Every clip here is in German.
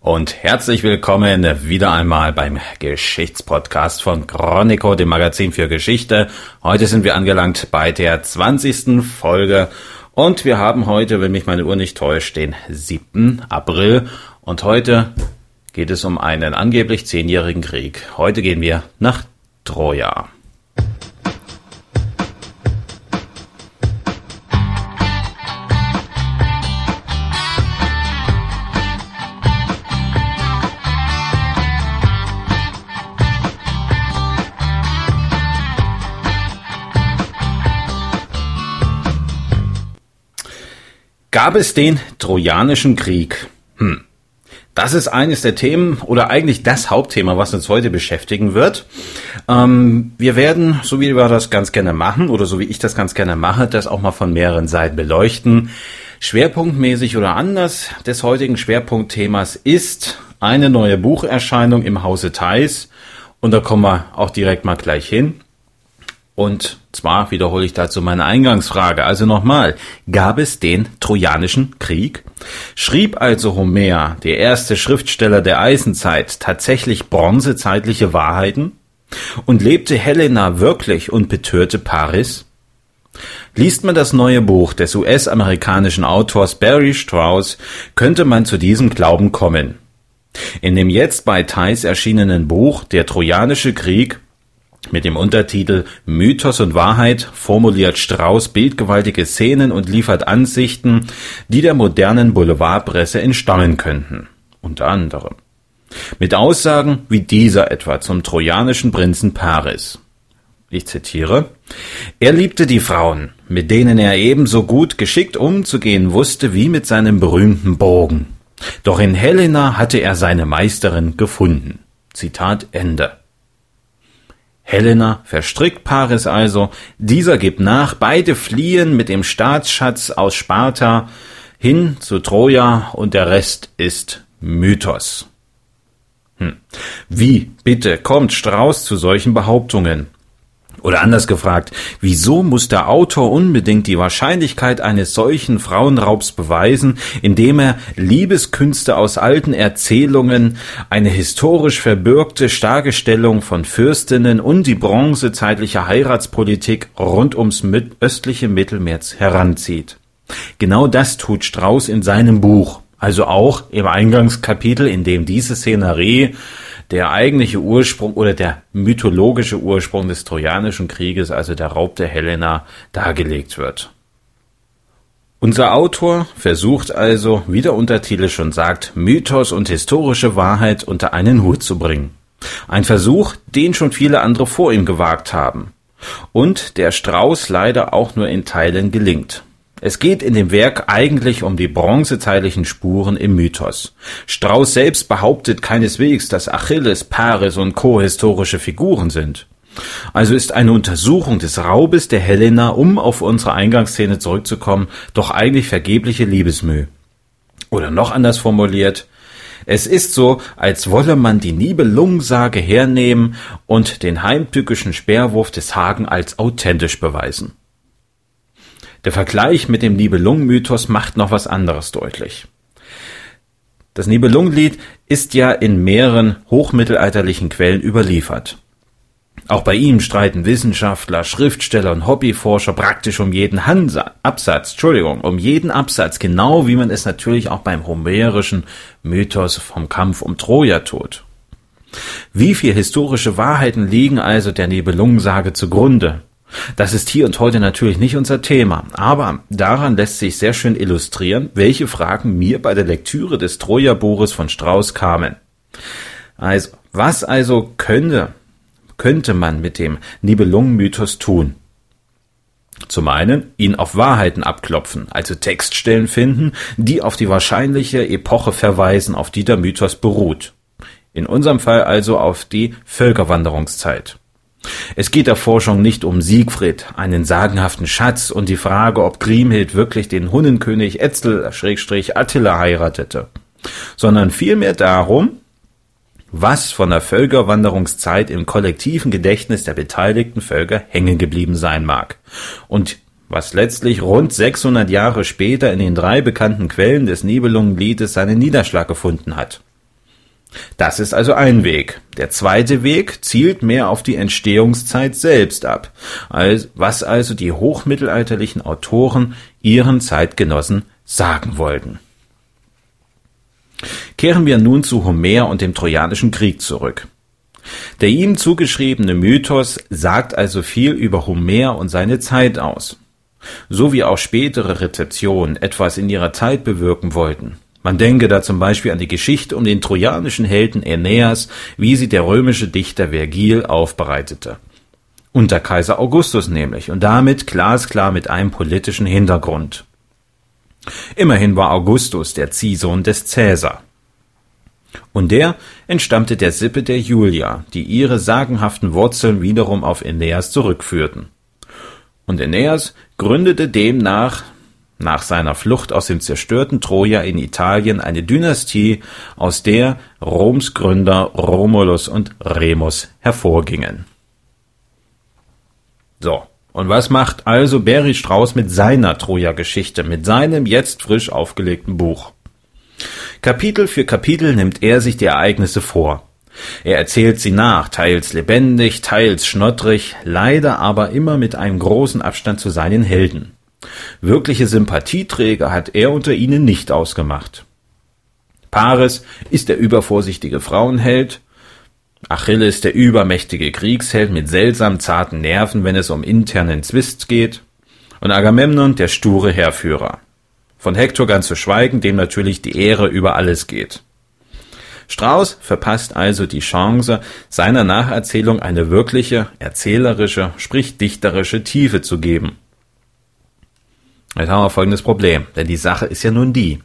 und herzlich willkommen wieder einmal beim Geschichtspodcast von Chronico, dem Magazin für Geschichte. Heute sind wir angelangt bei der 20. Folge und wir haben heute, wenn mich meine Uhr nicht täuscht, den 7. April und heute geht es um einen angeblich zehnjährigen Krieg. Heute gehen wir nach Troja. Gab es den Trojanischen Krieg? Hm. Das ist eines der Themen oder eigentlich das Hauptthema, was uns heute beschäftigen wird. Ähm, wir werden, so wie wir das ganz gerne machen oder so wie ich das ganz gerne mache, das auch mal von mehreren Seiten beleuchten. Schwerpunktmäßig oder anders des heutigen Schwerpunktthemas ist eine neue Bucherscheinung im Hause Theis. Und da kommen wir auch direkt mal gleich hin. Und zwar wiederhole ich dazu meine Eingangsfrage. Also nochmal, gab es den Trojanischen Krieg? Schrieb also Homer, der erste Schriftsteller der Eisenzeit, tatsächlich bronzezeitliche Wahrheiten? Und lebte Helena wirklich und betörte Paris? Liest man das neue Buch des US-amerikanischen Autors Barry Strauss, könnte man zu diesem Glauben kommen. In dem jetzt bei Theis erschienenen Buch Der Trojanische Krieg mit dem Untertitel Mythos und Wahrheit formuliert Strauß bildgewaltige Szenen und liefert Ansichten, die der modernen Boulevardpresse entstammen könnten. Unter anderem. Mit Aussagen wie dieser etwa zum trojanischen Prinzen Paris. Ich zitiere. Er liebte die Frauen, mit denen er ebenso gut geschickt umzugehen wusste wie mit seinem berühmten Bogen. Doch in Helena hatte er seine Meisterin gefunden. Zitat Ende. Helena verstrickt Paris also, dieser gibt nach, beide fliehen mit dem Staatsschatz aus Sparta hin zu Troja und der Rest ist Mythos. Hm. Wie, bitte, kommt Strauß zu solchen Behauptungen? Oder anders gefragt, wieso muss der Autor unbedingt die Wahrscheinlichkeit eines solchen Frauenraubs beweisen, indem er Liebeskünste aus alten Erzählungen, eine historisch verbürgte Stargestellung von Fürstinnen und die bronzezeitliche Heiratspolitik rund ums östliche Mittelmeer heranzieht? Genau das tut Strauß in seinem Buch, also auch im Eingangskapitel, in dem diese Szenerie der eigentliche Ursprung oder der mythologische Ursprung des Trojanischen Krieges, also der Raub der Helena, dargelegt wird. Unser Autor versucht also, wie der Untertitel schon sagt, Mythos und historische Wahrheit unter einen Hut zu bringen. Ein Versuch, den schon viele andere vor ihm gewagt haben. Und der Strauß leider auch nur in Teilen gelingt. Es geht in dem Werk eigentlich um die bronzezeitlichen Spuren im Mythos. Strauß selbst behauptet keineswegs, dass Achilles, Paris und Co. historische Figuren sind. Also ist eine Untersuchung des Raubes der Helena, um auf unsere Eingangsszene zurückzukommen, doch eigentlich vergebliche Liebesmüh. Oder noch anders formuliert, es ist so, als wolle man die Nibelungensage hernehmen und den heimtückischen Speerwurf des Hagen als authentisch beweisen. Der Vergleich mit dem Nibelungenmythos macht noch was anderes deutlich. Das Nibelungenlied ist ja in mehreren hochmittelalterlichen Quellen überliefert. Auch bei ihm streiten Wissenschaftler, Schriftsteller und Hobbyforscher praktisch um jeden Hansa Absatz, Entschuldigung, um jeden Absatz, genau wie man es natürlich auch beim homerischen Mythos vom Kampf um Troja tut. Wie viel historische Wahrheiten liegen also der Nibelungensage zugrunde? Das ist hier und heute natürlich nicht unser Thema, aber daran lässt sich sehr schön illustrieren, welche Fragen mir bei der Lektüre des Troja-Buches von Strauß kamen. Also, was also könnte, könnte man mit dem Nibelungenmythos tun? Zum einen ihn auf Wahrheiten abklopfen, also Textstellen finden, die auf die wahrscheinliche Epoche verweisen, auf die der Mythos beruht. In unserem Fall also auf die Völkerwanderungszeit. Es geht der Forschung nicht um Siegfried, einen sagenhaften Schatz und die Frage, ob Grimhild wirklich den Hunnenkönig Etzel Schrägstrich Attila heiratete, sondern vielmehr darum, was von der Völkerwanderungszeit im kollektiven Gedächtnis der beteiligten Völker hängen geblieben sein mag und was letztlich rund 600 Jahre später in den drei bekannten Quellen des Nibelungenliedes seinen Niederschlag gefunden hat. Das ist also ein Weg. Der zweite Weg zielt mehr auf die Entstehungszeit selbst ab, was also die hochmittelalterlichen Autoren ihren Zeitgenossen sagen wollten. Kehren wir nun zu Homer und dem Trojanischen Krieg zurück. Der ihm zugeschriebene Mythos sagt also viel über Homer und seine Zeit aus, so wie auch spätere Rezeptionen etwas in ihrer Zeit bewirken wollten. Man denke da zum Beispiel an die Geschichte um den trojanischen Helden Aeneas, wie sie der römische Dichter Vergil aufbereitete. Unter Kaiser Augustus nämlich und damit glasklar mit einem politischen Hintergrund. Immerhin war Augustus der Ziehsohn des Cäsar. Und der entstammte der Sippe der Julia, die ihre sagenhaften Wurzeln wiederum auf Aeneas zurückführten. Und Aeneas gründete demnach nach seiner Flucht aus dem zerstörten Troja in Italien eine Dynastie, aus der Roms Gründer Romulus und Remus hervorgingen. So, und was macht also Barry Strauß mit seiner Troja-Geschichte, mit seinem jetzt frisch aufgelegten Buch? Kapitel für Kapitel nimmt er sich die Ereignisse vor. Er erzählt sie nach, teils lebendig, teils schnottrig, leider aber immer mit einem großen Abstand zu seinen Helden. Wirkliche Sympathieträger hat er unter ihnen nicht ausgemacht. Paris ist der übervorsichtige Frauenheld, Achilles der übermächtige Kriegsheld mit seltsam zarten Nerven, wenn es um internen Zwist geht, und Agamemnon der sture Heerführer. Von Hektor ganz zu schweigen, dem natürlich die Ehre über alles geht. Strauß verpasst also die Chance, seiner Nacherzählung eine wirkliche, erzählerische, sprich dichterische Tiefe zu geben. Jetzt haben wir folgendes Problem, denn die Sache ist ja nun die.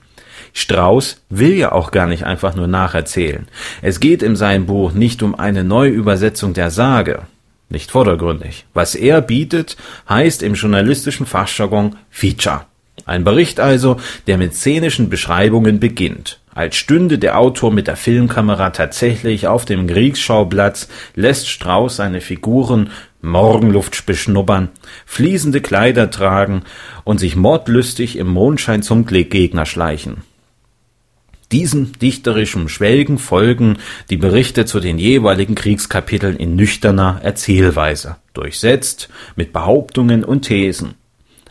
Strauß will ja auch gar nicht einfach nur nacherzählen. Es geht in seinem Buch nicht um eine Neuübersetzung der Sage, nicht vordergründig. Was er bietet, heißt im journalistischen Fachjargon Feature. Ein Bericht also, der mit szenischen Beschreibungen beginnt. Als stünde der Autor mit der Filmkamera tatsächlich auf dem Kriegsschauplatz, lässt Strauß seine Figuren Morgenluft beschnuppern, fließende Kleider tragen und sich mordlüstig im Mondschein zum Gegner schleichen. Diesem dichterischen Schwelgen folgen die Berichte zu den jeweiligen Kriegskapiteln in nüchterner Erzählweise, durchsetzt mit Behauptungen und Thesen,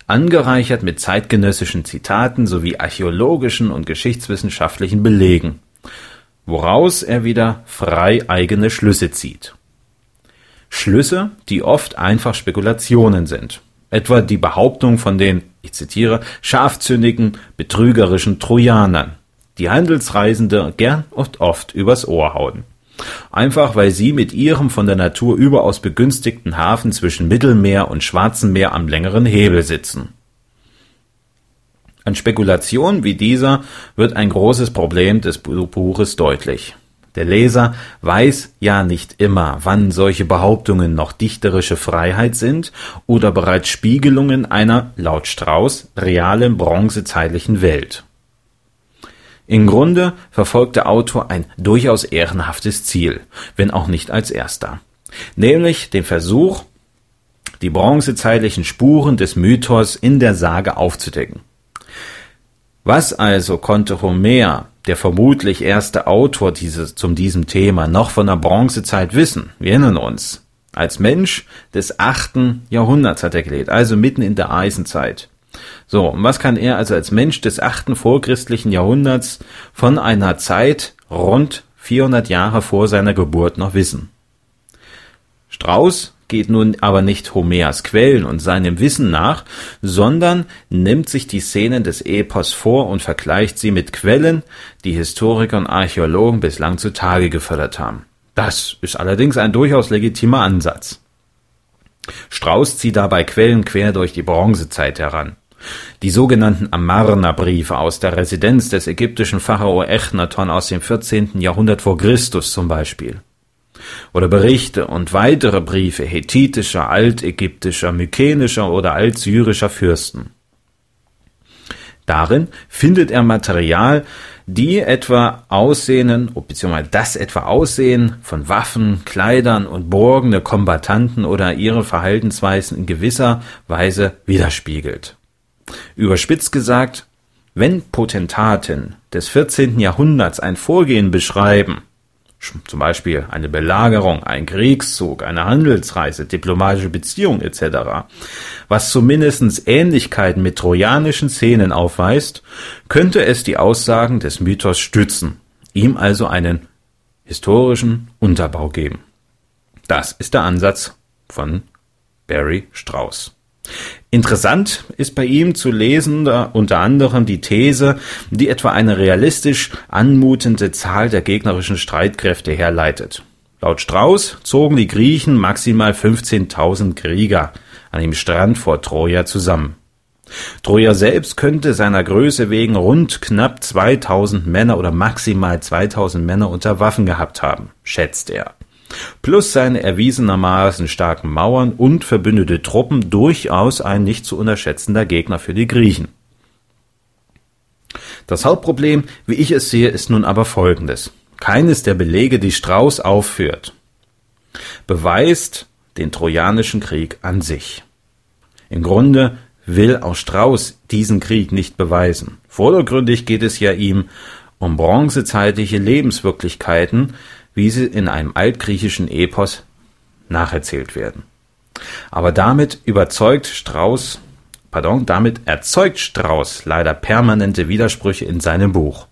angereichert mit zeitgenössischen Zitaten sowie archäologischen und geschichtswissenschaftlichen Belegen, woraus er wieder frei eigene Schlüsse zieht. Schlüsse, die oft einfach Spekulationen sind. Etwa die Behauptung von den, ich zitiere, scharfzündigen, betrügerischen Trojanern, die Handelsreisende gern und oft übers Ohr hauen. Einfach weil sie mit ihrem von der Natur überaus begünstigten Hafen zwischen Mittelmeer und Schwarzen Meer am längeren Hebel sitzen. An Spekulationen wie dieser wird ein großes Problem des Buches deutlich. Der Leser weiß ja nicht immer, wann solche Behauptungen noch dichterische Freiheit sind oder bereits Spiegelungen einer, laut Strauß, realen bronzezeitlichen Welt. Im Grunde verfolgt der Autor ein durchaus ehrenhaftes Ziel, wenn auch nicht als erster, nämlich den Versuch, die bronzezeitlichen Spuren des Mythos in der Sage aufzudecken. Was also konnte Homer der vermutlich erste Autor dieses, zum diesem Thema noch von der Bronzezeit wissen. Wir erinnern uns. Als Mensch des achten Jahrhunderts hat er gelebt, also mitten in der Eisenzeit. So, und was kann er also als Mensch des achten vorchristlichen Jahrhunderts von einer Zeit rund 400 Jahre vor seiner Geburt noch wissen? Strauß geht nun aber nicht Homers Quellen und seinem Wissen nach, sondern nimmt sich die Szenen des Epos vor und vergleicht sie mit Quellen, die Historiker und Archäologen bislang zutage gefördert haben. Das ist allerdings ein durchaus legitimer Ansatz. Strauß zieht dabei Quellen quer durch die Bronzezeit heran. Die sogenannten Amarna-Briefe aus der Residenz des ägyptischen Pharao Echnaton aus dem 14. Jahrhundert vor Christus zum Beispiel oder Berichte und weitere Briefe hethitischer, altägyptischer, mykenischer oder altsyrischer Fürsten. Darin findet er Material, die etwa Aussehen, beziehungsweise das etwa Aussehen von Waffen, Kleidern und Burgen der Kombattanten oder ihre Verhaltensweisen in gewisser Weise widerspiegelt. Überspitzt gesagt, wenn Potentaten des 14. Jahrhunderts ein Vorgehen beschreiben, zum Beispiel eine Belagerung, ein Kriegszug, eine Handelsreise, diplomatische Beziehung etc., was zumindest Ähnlichkeiten mit trojanischen Szenen aufweist, könnte es die Aussagen des Mythos stützen, ihm also einen historischen Unterbau geben. Das ist der Ansatz von Barry Strauss. Interessant ist bei ihm zu lesen unter anderem die These, die etwa eine realistisch anmutende Zahl der gegnerischen Streitkräfte herleitet. Laut Strauß zogen die Griechen maximal 15.000 Krieger an dem Strand vor Troja zusammen. Troja selbst könnte seiner Größe wegen rund knapp 2000 Männer oder maximal 2000 Männer unter Waffen gehabt haben, schätzt er plus seine erwiesenermaßen starken Mauern und verbündete Truppen durchaus ein nicht zu unterschätzender Gegner für die Griechen. Das Hauptproblem, wie ich es sehe, ist nun aber folgendes. Keines der Belege, die Strauß aufführt, beweist den Trojanischen Krieg an sich. Im Grunde will auch Strauß diesen Krieg nicht beweisen. Vordergründig geht es ja ihm um bronzezeitliche Lebenswirklichkeiten, wie sie in einem altgriechischen Epos nacherzählt werden. Aber damit überzeugt Strauß, pardon, damit erzeugt Strauß leider permanente Widersprüche in seinem Buch.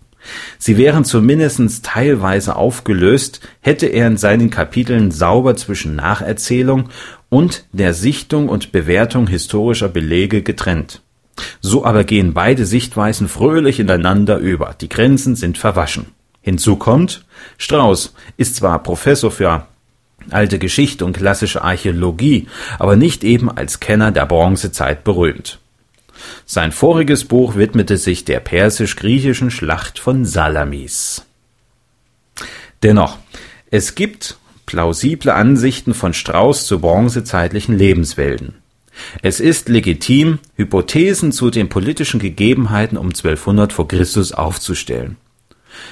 Sie wären zumindest teilweise aufgelöst, hätte er in seinen Kapiteln sauber zwischen Nacherzählung und der Sichtung und Bewertung historischer Belege getrennt. So aber gehen beide Sichtweisen fröhlich ineinander über, die Grenzen sind verwaschen. Hinzu kommt, Strauß ist zwar Professor für alte Geschichte und klassische Archäologie, aber nicht eben als Kenner der Bronzezeit berühmt. Sein voriges Buch widmete sich der persisch-griechischen Schlacht von Salamis. Dennoch, es gibt plausible Ansichten von Strauß zu bronzezeitlichen Lebenswelten. Es ist legitim, Hypothesen zu den politischen Gegebenheiten um 1200 vor Christus aufzustellen.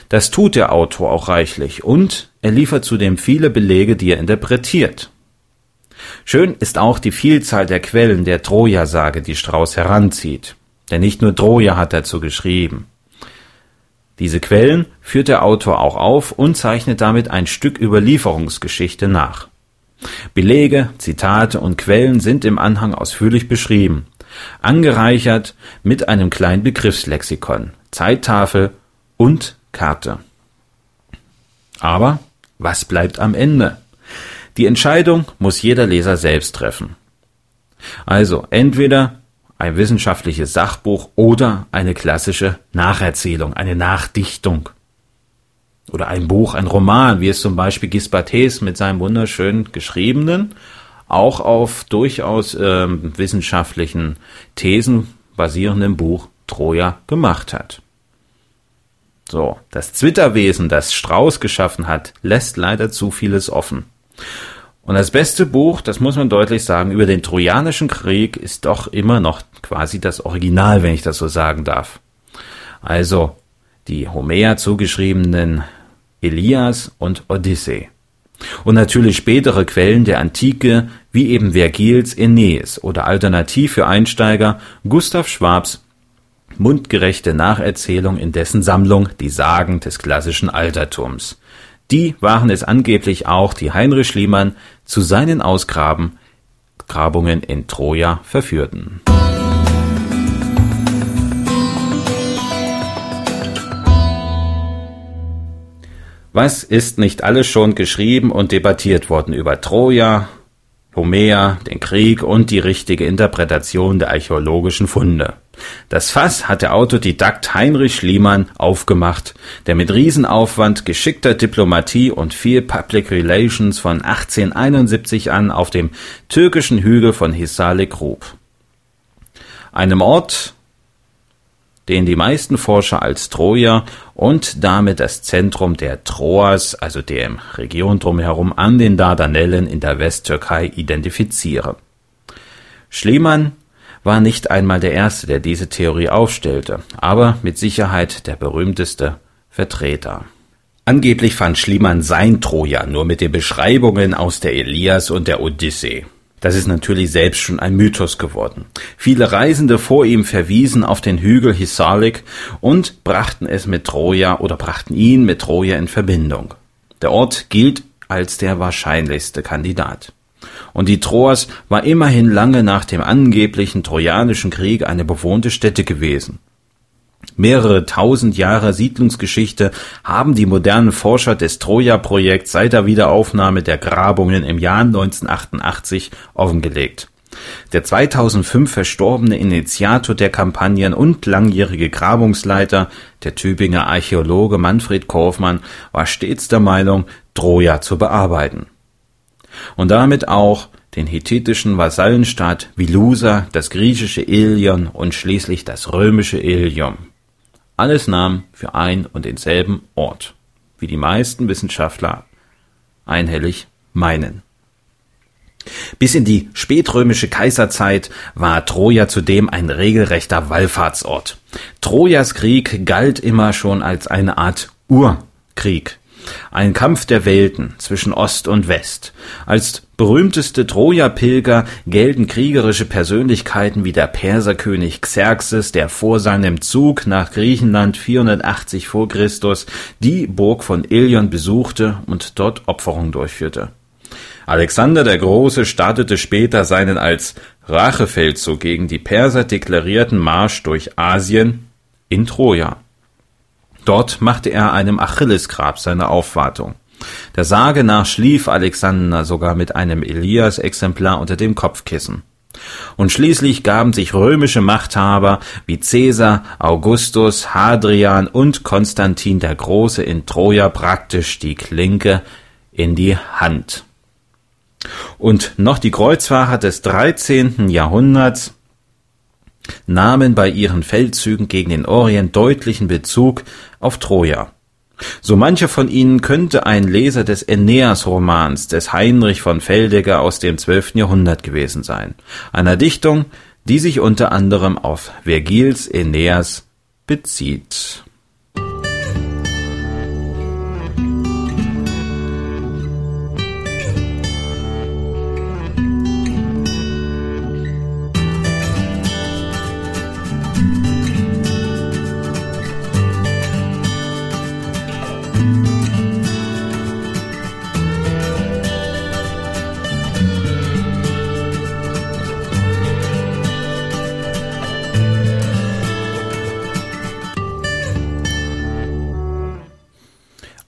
Das tut der Autor auch reichlich und er liefert zudem viele Belege, die er interpretiert. Schön ist auch die Vielzahl der Quellen der Troja-Sage, die Strauß heranzieht. Denn nicht nur Troja hat dazu geschrieben. Diese Quellen führt der Autor auch auf und zeichnet damit ein Stück Überlieferungsgeschichte nach. Belege, Zitate und Quellen sind im Anhang ausführlich beschrieben, angereichert mit einem kleinen Begriffslexikon, Zeittafel und Karte. Aber was bleibt am Ende? Die Entscheidung muss jeder Leser selbst treffen. Also entweder ein wissenschaftliches Sachbuch oder eine klassische Nacherzählung, eine Nachdichtung. Oder ein Buch, ein Roman, wie es zum Beispiel Gisbates mit seinem wunderschön geschriebenen, auch auf durchaus äh, wissenschaftlichen Thesen basierenden Buch Troja gemacht hat. So, das Zwitterwesen, das Strauß geschaffen hat, lässt leider zu vieles offen. Und das beste Buch, das muss man deutlich sagen, über den Trojanischen Krieg ist doch immer noch quasi das Original, wenn ich das so sagen darf. Also die Homer zugeschriebenen Elias und Odyssee. Und natürlich spätere Quellen der Antike, wie eben Vergils Aeneis oder alternativ für Einsteiger Gustav Schwabs mundgerechte Nacherzählung in dessen Sammlung Die Sagen des klassischen Altertums. Die waren es angeblich auch, die Heinrich Schliemann zu seinen Ausgrabungen in Troja verführten. Was ist nicht alles schon geschrieben und debattiert worden über Troja, Homer, den Krieg und die richtige Interpretation der archäologischen Funde. Das Fass hat der Autodidakt Heinrich Schliemann aufgemacht, der mit Riesenaufwand, geschickter Diplomatie und viel Public Relations von 1871 an auf dem türkischen Hügel von Hisale grub. Einem Ort, den die meisten Forscher als Troja und damit das Zentrum der Troas, also der Region drumherum an den Dardanellen in der Westtürkei identifizieren. Schliemann war nicht einmal der Erste, der diese Theorie aufstellte, aber mit Sicherheit der berühmteste Vertreter. Angeblich fand Schliemann sein Troja nur mit den Beschreibungen aus der Elias und der Odyssee. Das ist natürlich selbst schon ein Mythos geworden. Viele Reisende vor ihm verwiesen auf den Hügel Hisarlik und brachten es mit Troja oder brachten ihn mit Troja in Verbindung. Der Ort gilt als der wahrscheinlichste Kandidat. Und die Troas war immerhin lange nach dem angeblichen Trojanischen Krieg eine bewohnte Stätte gewesen. Mehrere tausend Jahre Siedlungsgeschichte haben die modernen Forscher des Troja-Projekts seit der Wiederaufnahme der Grabungen im Jahr 1988 offengelegt. Der 2005 verstorbene Initiator der Kampagnen und langjährige Grabungsleiter, der Tübinger Archäologe Manfred Kaufmann, war stets der Meinung, Troja zu bearbeiten. Und damit auch den hethitischen Vasallenstaat Vilusa, das griechische Ilion und schließlich das römische Ilium. Alles nahm für ein und denselben Ort, wie die meisten Wissenschaftler einhellig meinen. Bis in die spätrömische Kaiserzeit war Troja zudem ein regelrechter Wallfahrtsort. Trojas Krieg galt immer schon als eine Art Urkrieg. Ein Kampf der Welten zwischen Ost und West. Als berühmteste Troja-Pilger gelten kriegerische Persönlichkeiten wie der Perserkönig Xerxes, der vor seinem Zug nach Griechenland 480 vor Christus die Burg von Ilion besuchte und dort Opferung durchführte. Alexander der Große startete später seinen als Rachefeldzug gegen die Perser deklarierten Marsch durch Asien in Troja. Dort machte er einem Achillesgrab seine Aufwartung. Der Sage nach schlief Alexander sogar mit einem Elias-Exemplar unter dem Kopfkissen. Und schließlich gaben sich römische Machthaber wie Caesar, Augustus, Hadrian und Konstantin der Große in Troja praktisch die Klinke in die Hand. Und noch die Kreuzfahrer des 13. Jahrhunderts nahmen bei ihren Feldzügen gegen den Orient deutlichen Bezug auf Troja. So mancher von ihnen könnte ein Leser des Aeneas-Romans des Heinrich von Feldegger aus dem 12. Jahrhundert gewesen sein, einer Dichtung, die sich unter anderem auf Vergils Aeneas bezieht.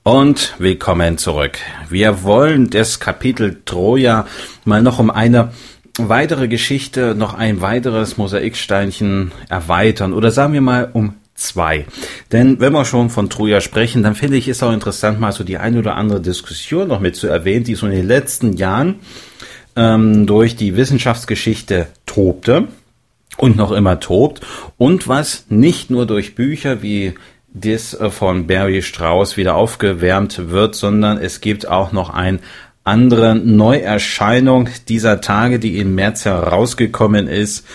Und willkommen zurück. Wir wollen das Kapitel Troja mal noch um eine weitere Geschichte, noch ein weiteres Mosaiksteinchen erweitern oder sagen wir mal um zwei. Denn wenn wir schon von Troja sprechen, dann finde ich es auch interessant, mal so die eine oder andere Diskussion noch mit zu erwähnen, die so in den letzten Jahren ähm, durch die Wissenschaftsgeschichte tobte und noch immer tobt und was nicht nur durch Bücher wie das äh, von Barry Strauss wieder aufgewärmt wird, sondern es gibt auch noch ein andere Neuerscheinung dieser Tage, die im März herausgekommen ist.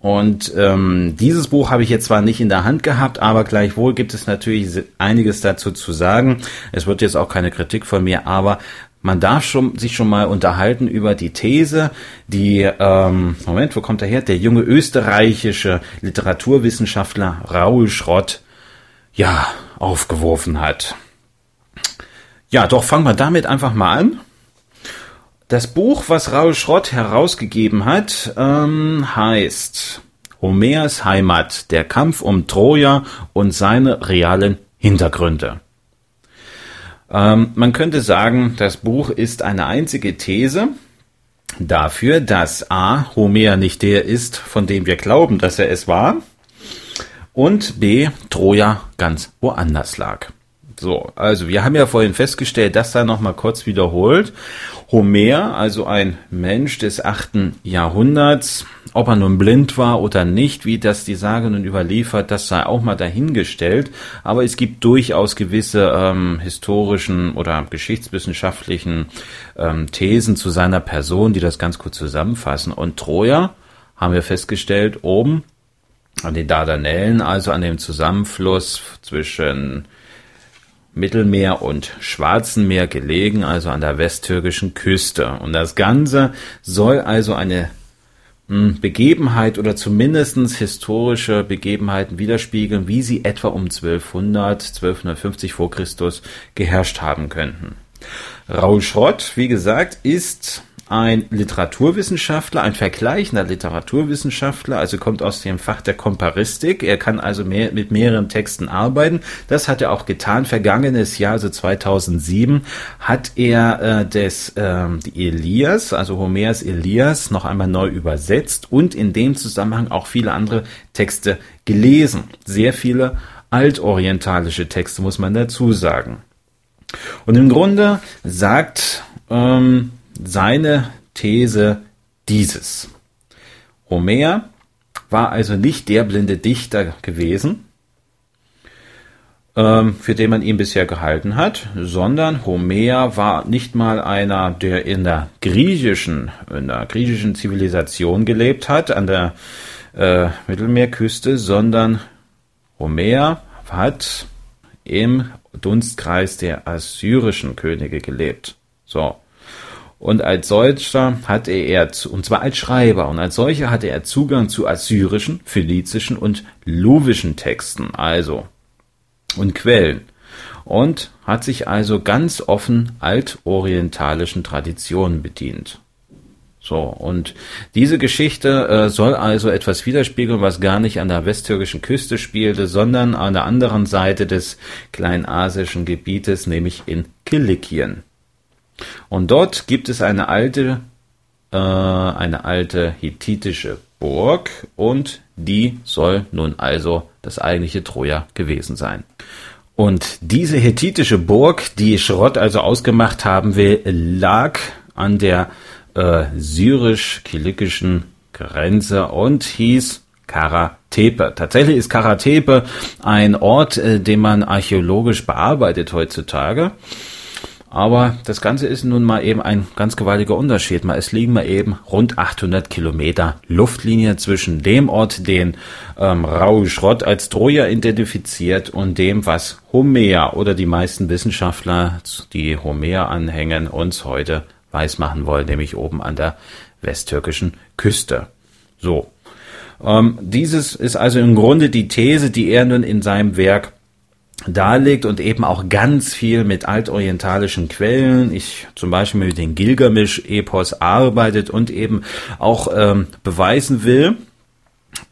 Und ähm, dieses Buch habe ich jetzt zwar nicht in der Hand gehabt, aber gleichwohl gibt es natürlich einiges dazu zu sagen. Es wird jetzt auch keine Kritik von mir, aber man darf schon, sich schon mal unterhalten über die These, die, ähm, Moment, wo kommt er her? Der junge österreichische Literaturwissenschaftler Raoul Schrott ja, aufgeworfen hat. Ja, doch fangen wir damit einfach mal an. Das Buch, was Raul Schrott herausgegeben hat, ähm, heißt Homers Heimat, der Kampf um Troja und seine realen Hintergründe. Ähm, man könnte sagen, das Buch ist eine einzige These dafür, dass A. Homer nicht der ist, von dem wir glauben, dass er es war, und B, Troja ganz woanders lag. So, also wir haben ja vorhin festgestellt, das sei nochmal kurz wiederholt. Homer, also ein Mensch des achten Jahrhunderts, ob er nun blind war oder nicht, wie das die Sage nun überliefert, das sei auch mal dahingestellt. Aber es gibt durchaus gewisse ähm, historischen oder geschichtswissenschaftlichen ähm, Thesen zu seiner Person, die das ganz kurz zusammenfassen. Und Troja, haben wir festgestellt, oben an den Dardanellen, also an dem Zusammenfluss zwischen Mittelmeer und Schwarzen Meer gelegen, also an der westtürkischen Küste. Und das Ganze soll also eine hm, Begebenheit oder zumindestens historische Begebenheiten widerspiegeln, wie sie etwa um 1200, 1250 vor Christus geherrscht haben könnten. Raul Schrott, wie gesagt, ist ein Literaturwissenschaftler, ein vergleichender Literaturwissenschaftler, also kommt aus dem Fach der Komparistik. Er kann also mehr, mit mehreren Texten arbeiten. Das hat er auch getan. Vergangenes Jahr, also 2007, hat er äh, des äh, die Elias, also Homers Elias, noch einmal neu übersetzt und in dem Zusammenhang auch viele andere Texte gelesen. Sehr viele altorientalische Texte, muss man dazu sagen. Und im Grunde sagt ähm, seine These dieses. Homer war also nicht der blinde Dichter gewesen, ähm, für den man ihn bisher gehalten hat, sondern Homer war nicht mal einer, der in der griechischen, in der griechischen Zivilisation gelebt hat, an der äh, Mittelmeerküste, sondern Homer hat im Dunstkreis der assyrischen Könige gelebt. So. Und als solcher hatte er, und zwar als Schreiber, und als solcher hatte er Zugang zu assyrischen, phönizischen und luwischen Texten, also, und Quellen. Und hat sich also ganz offen altorientalischen Traditionen bedient. So, und diese Geschichte äh, soll also etwas widerspiegeln, was gar nicht an der westtürkischen Küste spielte, sondern an der anderen Seite des kleinasischen Gebietes, nämlich in Kilikien. Und dort gibt es eine alte, äh, eine alte hethitische Burg und die soll nun also das eigentliche Troja gewesen sein. Und diese hethitische Burg, die Schrott also ausgemacht haben will, lag an der äh, syrisch-kilikischen Grenze und hieß Karatepe. Tatsächlich ist Karatepe ein Ort, äh, den man archäologisch bearbeitet heutzutage. Aber das Ganze ist nun mal eben ein ganz gewaltiger Unterschied. Es liegen mal eben rund 800 Kilometer Luftlinie zwischen dem Ort, den ähm, Raoul Schrott als Troja identifiziert und dem, was Homer oder die meisten Wissenschaftler, die Homer anhängen, uns heute weismachen wollen, nämlich oben an der westtürkischen Küste. So. Ähm, dieses ist also im Grunde die These, die er nun in seinem Werk darlegt und eben auch ganz viel mit altorientalischen Quellen, ich zum Beispiel mit den Gilgamesch-Epos arbeitet und eben auch ähm, beweisen will,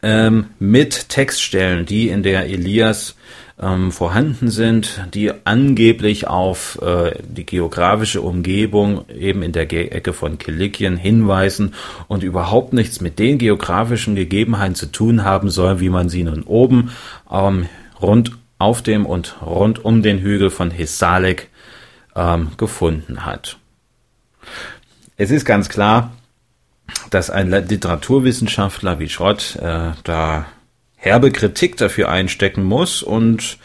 ähm, mit Textstellen, die in der Elias ähm, vorhanden sind, die angeblich auf äh, die geografische Umgebung eben in der Ge Ecke von Kilikien hinweisen und überhaupt nichts mit den geografischen Gegebenheiten zu tun haben soll, wie man sie nun oben ähm, rund auf dem und rund um den Hügel von Hissalek ähm, gefunden hat. Es ist ganz klar, dass ein Literaturwissenschaftler wie Schrott äh, da herbe Kritik dafür einstecken muss und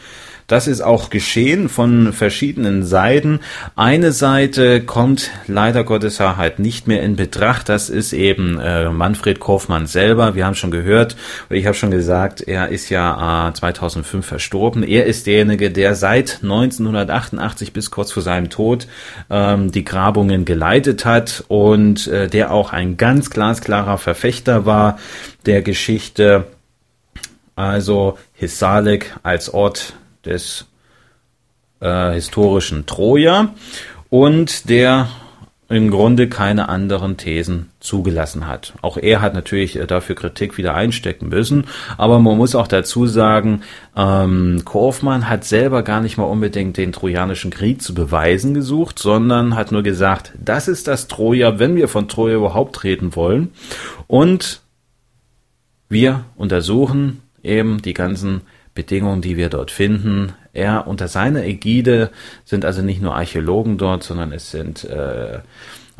das ist auch geschehen von verschiedenen Seiten. Eine Seite kommt leider Gottes halt nicht mehr in Betracht. Das ist eben äh, Manfred Kaufmann selber. Wir haben schon gehört, ich habe schon gesagt, er ist ja äh, 2005 verstorben. Er ist derjenige, der seit 1988 bis kurz vor seinem Tod ähm, die Grabungen geleitet hat und äh, der auch ein ganz glasklarer Verfechter war der Geschichte also Hissalek als Ort des äh, historischen Troja und der im Grunde keine anderen Thesen zugelassen hat. Auch er hat natürlich äh, dafür Kritik wieder einstecken müssen, aber man muss auch dazu sagen, ähm, Kaufmann hat selber gar nicht mal unbedingt den Trojanischen Krieg zu beweisen gesucht, sondern hat nur gesagt, das ist das Troja, wenn wir von Troja überhaupt reden wollen. Und wir untersuchen eben die ganzen Bedingungen, die wir dort finden. Er unter seiner Ägide sind also nicht nur Archäologen dort, sondern es sind äh,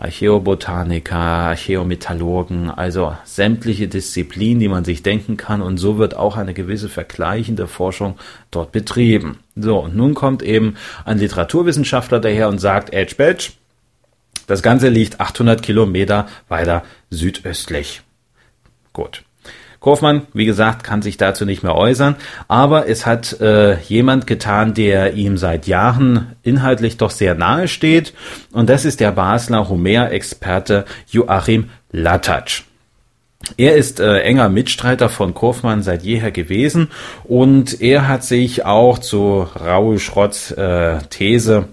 Archäobotaniker, Archäometallurgen, also sämtliche Disziplinen, die man sich denken kann. Und so wird auch eine gewisse vergleichende Forschung dort betrieben. So, und nun kommt eben ein Literaturwissenschaftler daher und sagt, Edge Badge, das Ganze liegt 800 Kilometer weiter südöstlich. Gut. Kaufmann, wie gesagt, kann sich dazu nicht mehr äußern, aber es hat äh, jemand getan, der ihm seit Jahren inhaltlich doch sehr nahe steht, und das ist der Basler Homer-Experte Joachim Latatsch. Er ist äh, enger Mitstreiter von Kaufmann seit jeher gewesen und er hat sich auch zu Raoul Schrotts äh, These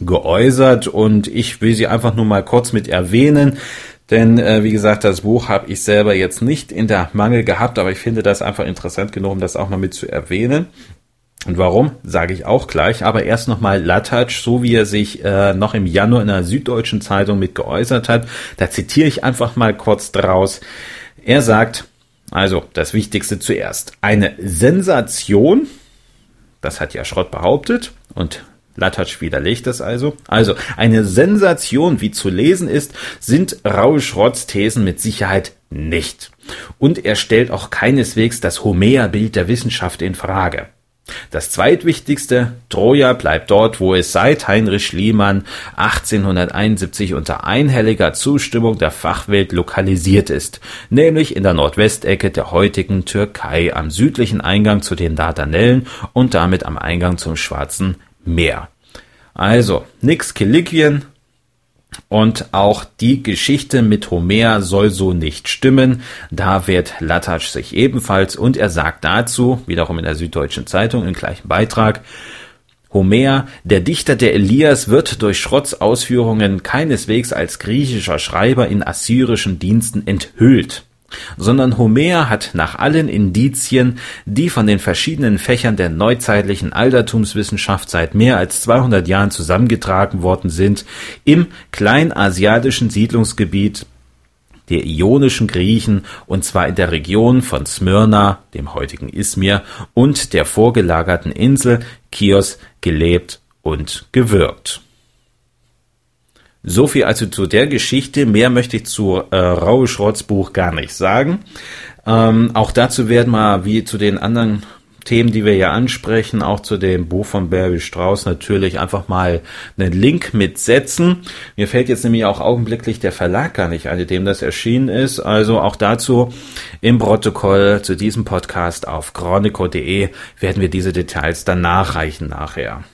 geäußert und ich will sie einfach nur mal kurz mit erwähnen. Denn äh, wie gesagt, das Buch habe ich selber jetzt nicht in der Mangel gehabt, aber ich finde das einfach interessant genug, um das auch mal mit zu erwähnen. Und warum, sage ich auch gleich. Aber erst nochmal Latatsch, so wie er sich äh, noch im Januar in der Süddeutschen Zeitung mit geäußert hat. Da zitiere ich einfach mal kurz draus. Er sagt, also das Wichtigste zuerst, eine Sensation, das hat ja Schrott behauptet und Latatsch widerlegt das also. Also, eine Sensation, wie zu lesen ist, sind Raul Schrotts Thesen mit Sicherheit nicht. Und er stellt auch keineswegs das Homer-Bild der Wissenschaft in Frage. Das zweitwichtigste, Troja bleibt dort, wo es seit Heinrich Schliemann 1871 unter einhelliger Zustimmung der Fachwelt lokalisiert ist, nämlich in der Nordwestecke der heutigen Türkei am südlichen Eingang zu den Dardanellen und damit am Eingang zum Schwarzen Meer. Also, nix Kilikien, und auch die Geschichte mit Homer soll so nicht stimmen. Da wehrt Latatsch sich ebenfalls und er sagt dazu, wiederum in der Süddeutschen Zeitung im gleichen Beitrag, Homer, der Dichter der Elias, wird durch Schrotts Ausführungen keineswegs als griechischer Schreiber in assyrischen Diensten enthüllt sondern Homer hat nach allen Indizien, die von den verschiedenen Fächern der neuzeitlichen Altertumswissenschaft seit mehr als 200 Jahren zusammengetragen worden sind, im kleinasiatischen Siedlungsgebiet der ionischen Griechen und zwar in der Region von Smyrna, dem heutigen Izmir, und der vorgelagerten Insel Chios gelebt und gewirkt. So viel also zu der Geschichte. Mehr möchte ich zu äh, Raue Schrotts Buch gar nicht sagen. Ähm, auch dazu werden wir, wie zu den anderen Themen, die wir ja ansprechen, auch zu dem Buch von Barry Strauss natürlich einfach mal einen Link mitsetzen. Mir fällt jetzt nämlich auch augenblicklich der Verlag gar nicht in dem das erschienen ist. Also auch dazu im Protokoll zu diesem Podcast auf chronico.de werden wir diese Details dann nachreichen nachher.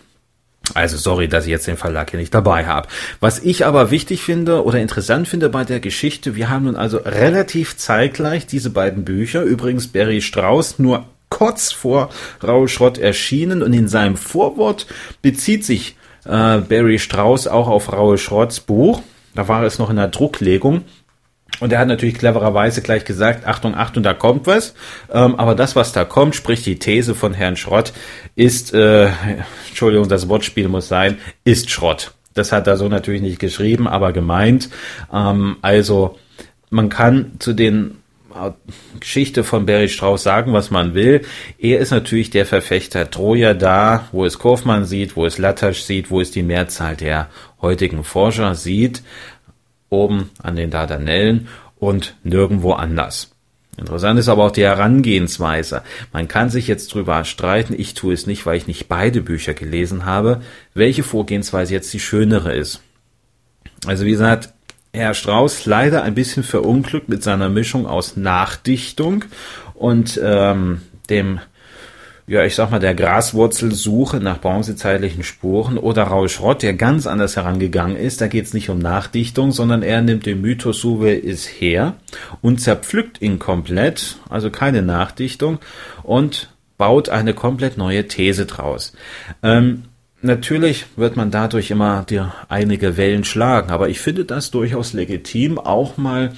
Also sorry, dass ich jetzt den Verlag hier nicht dabei habe. Was ich aber wichtig finde oder interessant finde bei der Geschichte, wir haben nun also relativ zeitgleich diese beiden Bücher, übrigens Barry Strauß nur kurz vor Raul Schrott erschienen und in seinem Vorwort bezieht sich äh, Barry Strauß auch auf Raul Schrotts Buch. Da war es noch in der Drucklegung. Und er hat natürlich clevererweise gleich gesagt, Achtung, Achtung, da kommt was. Ähm, aber das, was da kommt, sprich die These von Herrn Schrott, ist, äh, Entschuldigung, das Wortspiel muss sein, ist Schrott. Das hat er so natürlich nicht geschrieben, aber gemeint. Ähm, also man kann zu den äh, Geschichte von Barry Strauß sagen, was man will. Er ist natürlich der Verfechter Troja da, wo es Kaufmann sieht, wo es Lattasch sieht, wo es die Mehrzahl der heutigen Forscher sieht oben an den Dardanellen und nirgendwo anders. Interessant ist aber auch die Herangehensweise. Man kann sich jetzt drüber streiten, ich tue es nicht, weil ich nicht beide Bücher gelesen habe, welche Vorgehensweise jetzt die schönere ist. Also wie gesagt, Herr Strauß leider ein bisschen verunglückt mit seiner Mischung aus Nachdichtung und ähm, dem ja, ich sag mal, der Graswurzelsuche nach bronzezeitlichen Spuren oder Raul Schrott, der ganz anders herangegangen ist. Da geht es nicht um Nachdichtung, sondern er nimmt den Mythos Suve ist her und zerpflückt ihn komplett, also keine Nachdichtung, und baut eine komplett neue These draus. Ähm, Natürlich wird man dadurch immer die einige Wellen schlagen, aber ich finde das durchaus legitim, auch mal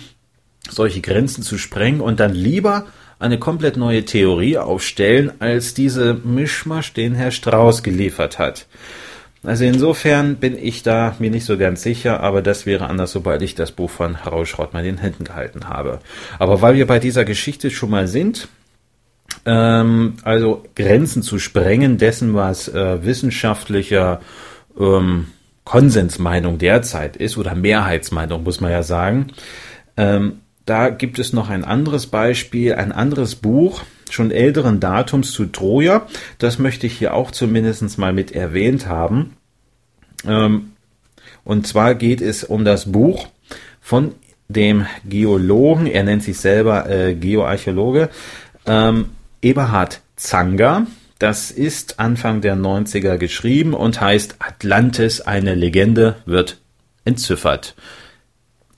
solche Grenzen zu sprengen und dann lieber eine komplett neue Theorie aufstellen, als diese Mischmasch, den Herr Strauß geliefert hat. Also insofern bin ich da mir nicht so ganz sicher, aber das wäre anders, sobald ich das Buch von Rauschrott mal in den Händen gehalten habe. Aber weil wir bei dieser Geschichte schon mal sind, ähm, also Grenzen zu sprengen dessen, was äh, wissenschaftlicher ähm, Konsensmeinung derzeit ist, oder Mehrheitsmeinung, muss man ja sagen, ähm, da gibt es noch ein anderes Beispiel, ein anderes Buch, schon älteren Datums zu Troja. Das möchte ich hier auch zumindest mal mit erwähnt haben. Ähm, und zwar geht es um das Buch von dem Geologen, er nennt sich selber äh, Geoarchäologe, ähm, Eberhard Zanger. Das ist Anfang der 90er geschrieben und heißt Atlantis, eine Legende, wird entziffert.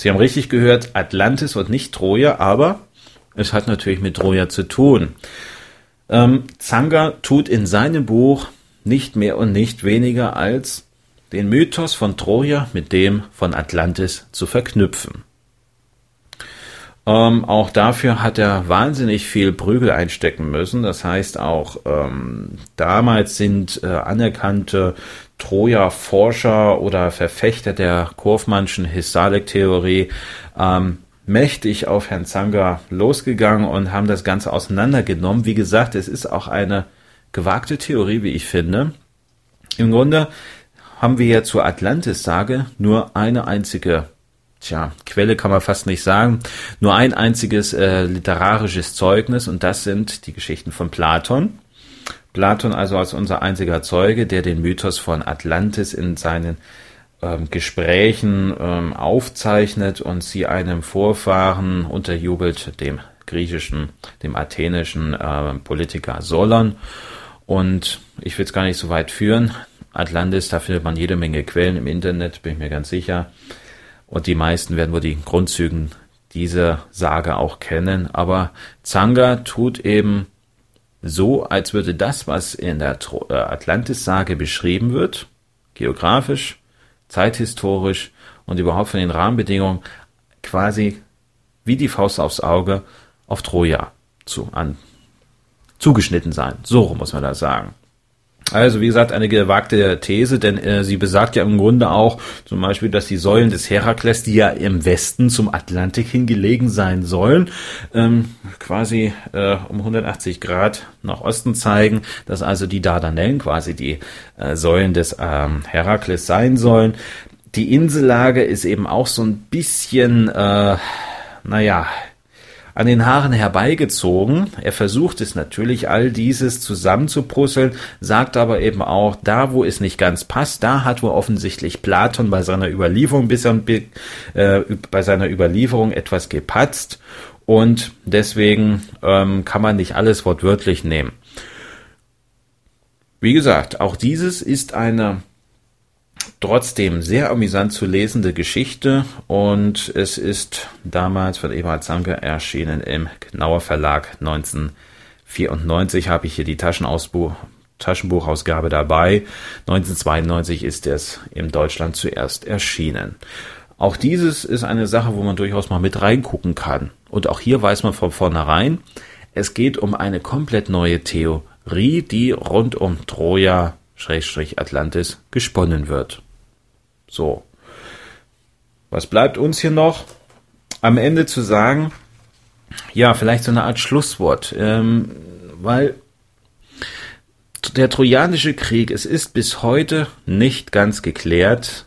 Sie haben richtig gehört, Atlantis und nicht Troja, aber es hat natürlich mit Troja zu tun. Ähm, Zanger tut in seinem Buch nicht mehr und nicht weniger als den Mythos von Troja mit dem von Atlantis zu verknüpfen. Ähm, auch dafür hat er wahnsinnig viel Prügel einstecken müssen. Das heißt auch ähm, damals sind äh, anerkannte Troja-Forscher oder Verfechter der Kurfmannschen Hissalik-Theorie ähm, mächtig auf Herrn Zanger losgegangen und haben das Ganze auseinandergenommen. Wie gesagt, es ist auch eine gewagte Theorie, wie ich finde. Im Grunde haben wir ja zur Atlantis-Sage nur eine einzige tja, Quelle kann man fast nicht sagen, nur ein einziges äh, literarisches Zeugnis und das sind die Geschichten von Platon. Platon also als unser einziger Zeuge, der den Mythos von Atlantis in seinen ähm, Gesprächen ähm, aufzeichnet und sie einem Vorfahren unterjubelt, dem griechischen, dem athenischen äh, Politiker Solon. Und ich will es gar nicht so weit führen. Atlantis, da findet man jede Menge Quellen im Internet, bin ich mir ganz sicher. Und die meisten werden wohl die Grundzügen dieser Sage auch kennen. Aber Zanga tut eben so, als würde das, was in der äh, Atlantis-Sage beschrieben wird, geografisch, zeithistorisch und überhaupt von den Rahmenbedingungen, quasi wie die Faust aufs Auge auf Troja zu, an, zugeschnitten sein. So muss man das sagen. Also wie gesagt, eine gewagte These, denn äh, sie besagt ja im Grunde auch zum Beispiel, dass die Säulen des Herakles, die ja im Westen zum Atlantik hingelegen sein sollen, ähm, quasi äh, um 180 Grad nach Osten zeigen, dass also die Dardanellen quasi die äh, Säulen des ähm, Herakles sein sollen. Die Insellage ist eben auch so ein bisschen, äh, naja, an den Haaren herbeigezogen. Er versucht es natürlich, all dieses zusammenzuprusseln, sagt aber eben auch, da wo es nicht ganz passt, da hat wohl offensichtlich Platon bei seiner Überlieferung bis äh, bei seiner Überlieferung etwas gepatzt und deswegen ähm, kann man nicht alles wortwörtlich nehmen. Wie gesagt, auch dieses ist eine trotzdem sehr amüsant zu lesende Geschichte und es ist damals von Eberhard Zanke erschienen im Knauer Verlag 1994 habe ich hier die Taschenausbuch, Taschenbuchausgabe dabei. 1992 ist es in Deutschland zuerst erschienen. Auch dieses ist eine Sache, wo man durchaus mal mit reingucken kann. Und auch hier weiß man von vornherein, es geht um eine komplett neue Theorie, die rund um Troja Schrägstrich Atlantis gesponnen wird. So. Was bleibt uns hier noch? Am Ende zu sagen, ja, vielleicht so eine Art Schlusswort, ähm, weil der Trojanische Krieg, es ist bis heute nicht ganz geklärt,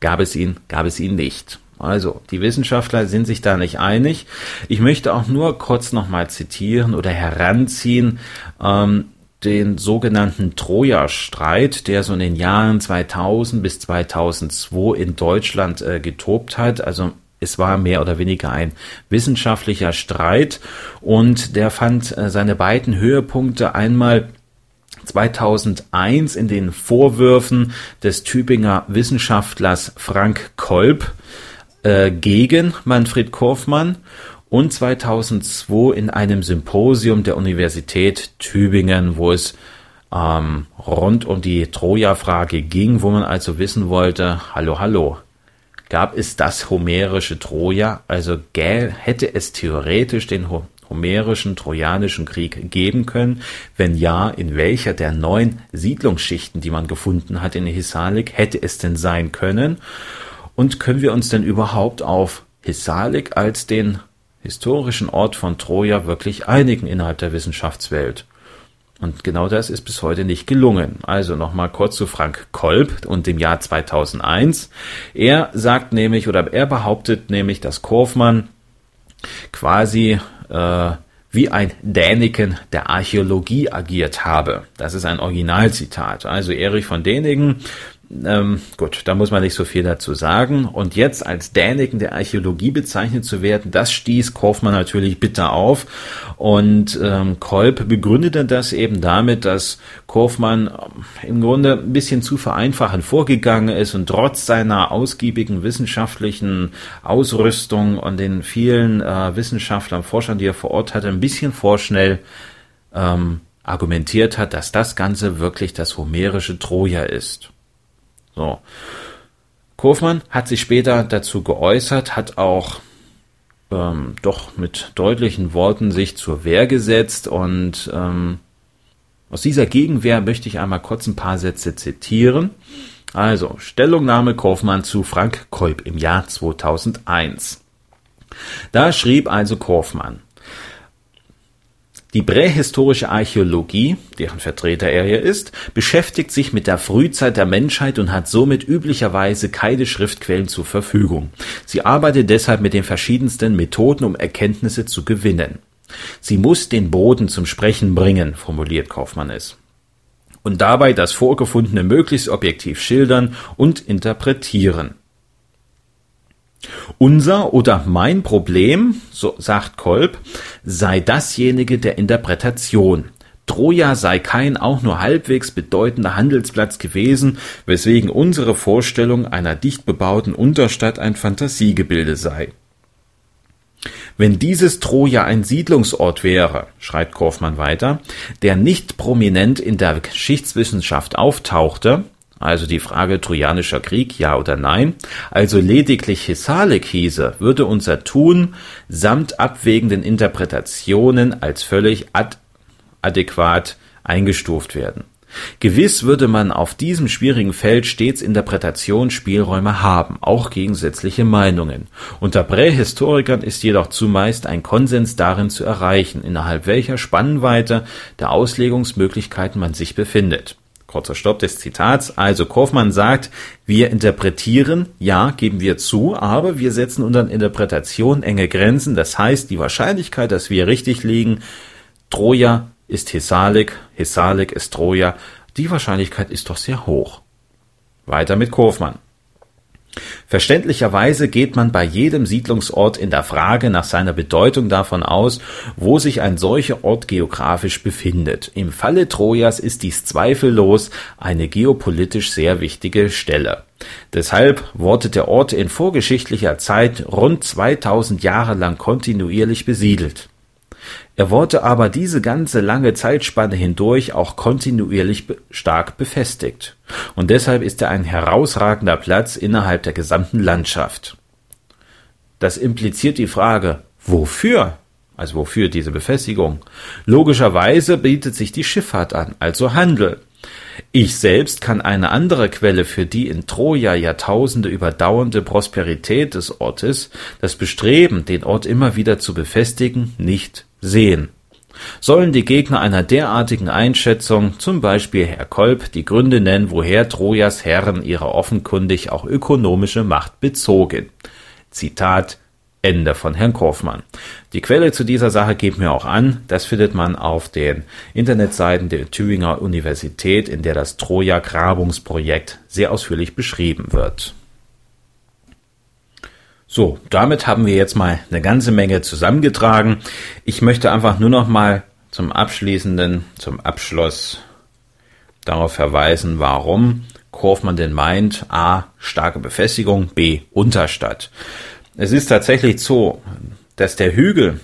gab es ihn, gab es ihn nicht. Also, die Wissenschaftler sind sich da nicht einig. Ich möchte auch nur kurz nochmal zitieren oder heranziehen, ähm, den sogenannten Troja-Streit, der so in den Jahren 2000 bis 2002 in Deutschland äh, getobt hat. Also es war mehr oder weniger ein wissenschaftlicher Streit und der fand äh, seine beiden Höhepunkte einmal 2001 in den Vorwürfen des Tübinger Wissenschaftlers Frank Kolb äh, gegen Manfred Korfmann und 2002 in einem Symposium der Universität Tübingen, wo es ähm, rund um die Troja-Frage ging, wo man also wissen wollte, hallo, hallo, gab es das homerische Troja? Also hätte es theoretisch den homerischen Trojanischen Krieg geben können? Wenn ja, in welcher der neun Siedlungsschichten, die man gefunden hat in Hisalik, hätte es denn sein können? Und können wir uns denn überhaupt auf Hisalik als den historischen Ort von Troja wirklich einigen innerhalb der Wissenschaftswelt. Und genau das ist bis heute nicht gelungen. Also nochmal kurz zu Frank Kolb und dem Jahr 2001. Er sagt nämlich oder er behauptet nämlich, dass Korfmann quasi äh, wie ein Däniken der Archäologie agiert habe. Das ist ein Originalzitat. Also Erich von Däniken ähm, gut, da muss man nicht so viel dazu sagen. Und jetzt als Däniken der Archäologie bezeichnet zu werden, das stieß Kaufmann natürlich bitter auf. Und ähm, Kolb begründete das eben damit, dass Kaufmann ähm, im Grunde ein bisschen zu vereinfachend vorgegangen ist und trotz seiner ausgiebigen wissenschaftlichen Ausrüstung und den vielen äh, Wissenschaftlern, Forschern, die er vor Ort hatte, ein bisschen vorschnell ähm, argumentiert hat, dass das Ganze wirklich das homerische Troja ist. So. Kofmann hat sich später dazu geäußert, hat auch ähm, doch mit deutlichen Worten sich zur Wehr gesetzt und ähm, aus dieser Gegenwehr möchte ich einmal kurz ein paar Sätze zitieren. Also, Stellungnahme Kaufmann zu Frank Kolb im Jahr 2001. Da schrieb also Kaufmann, die prähistorische Archäologie, deren Vertreter er hier ist, beschäftigt sich mit der Frühzeit der Menschheit und hat somit üblicherweise keine Schriftquellen zur Verfügung. Sie arbeitet deshalb mit den verschiedensten Methoden, um Erkenntnisse zu gewinnen. Sie muss den Boden zum Sprechen bringen, formuliert Kaufmann es. Und dabei das Vorgefundene möglichst objektiv schildern und interpretieren. Unser oder mein Problem, so sagt Kolb, sei dasjenige der Interpretation. Troja sei kein auch nur halbwegs bedeutender Handelsplatz gewesen, weswegen unsere Vorstellung einer dicht bebauten Unterstadt ein Fantasiegebilde sei. Wenn dieses Troja ein Siedlungsort wäre, schreibt Kaufmann weiter, der nicht prominent in der Geschichtswissenschaft auftauchte, also die Frage Trojanischer Krieg, ja oder nein, also lediglich Hissalik hieße, würde unser Tun samt abwägenden Interpretationen als völlig ad adäquat eingestuft werden. Gewiss würde man auf diesem schwierigen Feld stets Interpretationsspielräume haben, auch gegensätzliche Meinungen. Unter Prähistorikern ist jedoch zumeist ein Konsens darin zu erreichen, innerhalb welcher Spannweite der Auslegungsmöglichkeiten man sich befindet. Kurzer Stopp des Zitats. Also Kaufmann sagt, wir interpretieren, ja, geben wir zu, aber wir setzen unter Interpretation enge Grenzen. Das heißt, die Wahrscheinlichkeit, dass wir richtig liegen, Troja ist Hesalik, Hesalik ist Troja. Die Wahrscheinlichkeit ist doch sehr hoch. Weiter mit Kaufmann. Verständlicherweise geht man bei jedem Siedlungsort in der Frage nach seiner Bedeutung davon aus, wo sich ein solcher Ort geografisch befindet. Im Falle Trojas ist dies zweifellos eine geopolitisch sehr wichtige Stelle. Deshalb wurde der Ort in vorgeschichtlicher Zeit rund 2000 Jahre lang kontinuierlich besiedelt. Er wurde aber diese ganze lange Zeitspanne hindurch auch kontinuierlich stark befestigt, und deshalb ist er ein herausragender Platz innerhalb der gesamten Landschaft. Das impliziert die Frage, wofür? Also wofür diese Befestigung? Logischerweise bietet sich die Schifffahrt an, also Handel. Ich selbst kann eine andere Quelle für die in Troja Jahrtausende überdauernde Prosperität des Ortes, das Bestreben, den Ort immer wieder zu befestigen, nicht sehen. Sollen die Gegner einer derartigen Einschätzung, zum Beispiel Herr Kolb, die Gründe nennen, woher Trojas Herren ihre offenkundig auch ökonomische Macht bezogen? Zitat Ende von Herrn Kaufmann. Die Quelle zu dieser Sache geht mir auch an. Das findet man auf den Internetseiten der Tübinger Universität, in der das Troja-Grabungsprojekt sehr ausführlich beschrieben wird. So, damit haben wir jetzt mal eine ganze Menge zusammengetragen. Ich möchte einfach nur noch mal zum abschließenden, zum Abschluss darauf verweisen, warum Kaufmann denn meint, a, starke Befestigung, b, Unterstadt. Es ist tatsächlich so, dass der Hügel,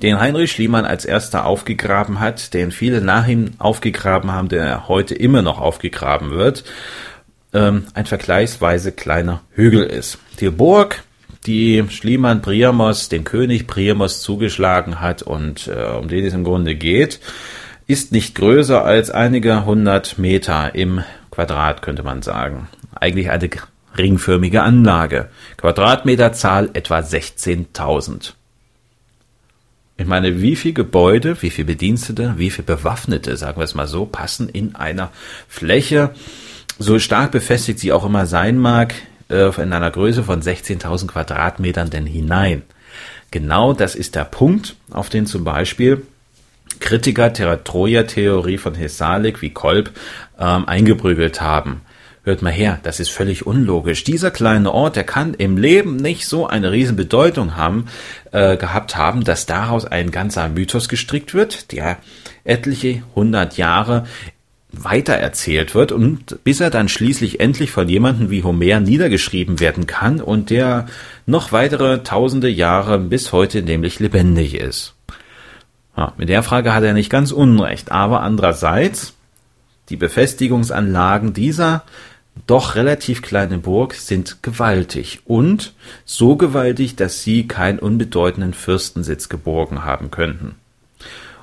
den Heinrich Schliemann als erster aufgegraben hat, den viele nach ihm aufgegraben haben, der heute immer noch aufgegraben wird, ähm, ein vergleichsweise kleiner Hügel ist. Die Burg die Schliemann Priamos, dem König Priamos zugeschlagen hat und äh, um den es im Grunde geht, ist nicht größer als einige hundert Meter im Quadrat, könnte man sagen. Eigentlich eine ringförmige Anlage. Quadratmeterzahl etwa 16.000. Ich meine, wie viele Gebäude, wie viele Bedienstete, wie viele Bewaffnete, sagen wir es mal so, passen in einer Fläche, so stark befestigt sie auch immer sein mag, in einer Größe von 16.000 Quadratmetern denn hinein? Genau das ist der Punkt, auf den zum Beispiel Kritiker der Troja-Theorie von Hesalik wie Kolb ähm, eingeprügelt haben. Hört mal her, das ist völlig unlogisch. Dieser kleine Ort, der kann im Leben nicht so eine riesen Bedeutung haben, äh, gehabt haben, dass daraus ein ganzer Mythos gestrickt wird, der etliche hundert Jahre weitererzählt wird und bis er dann schließlich endlich von jemandem wie Homer niedergeschrieben werden kann und der noch weitere tausende Jahre bis heute nämlich lebendig ist. Ja, mit der Frage hat er nicht ganz unrecht, aber andererseits die Befestigungsanlagen dieser doch relativ kleine Burg sind gewaltig und so gewaltig, dass sie keinen unbedeutenden Fürstensitz geborgen haben könnten.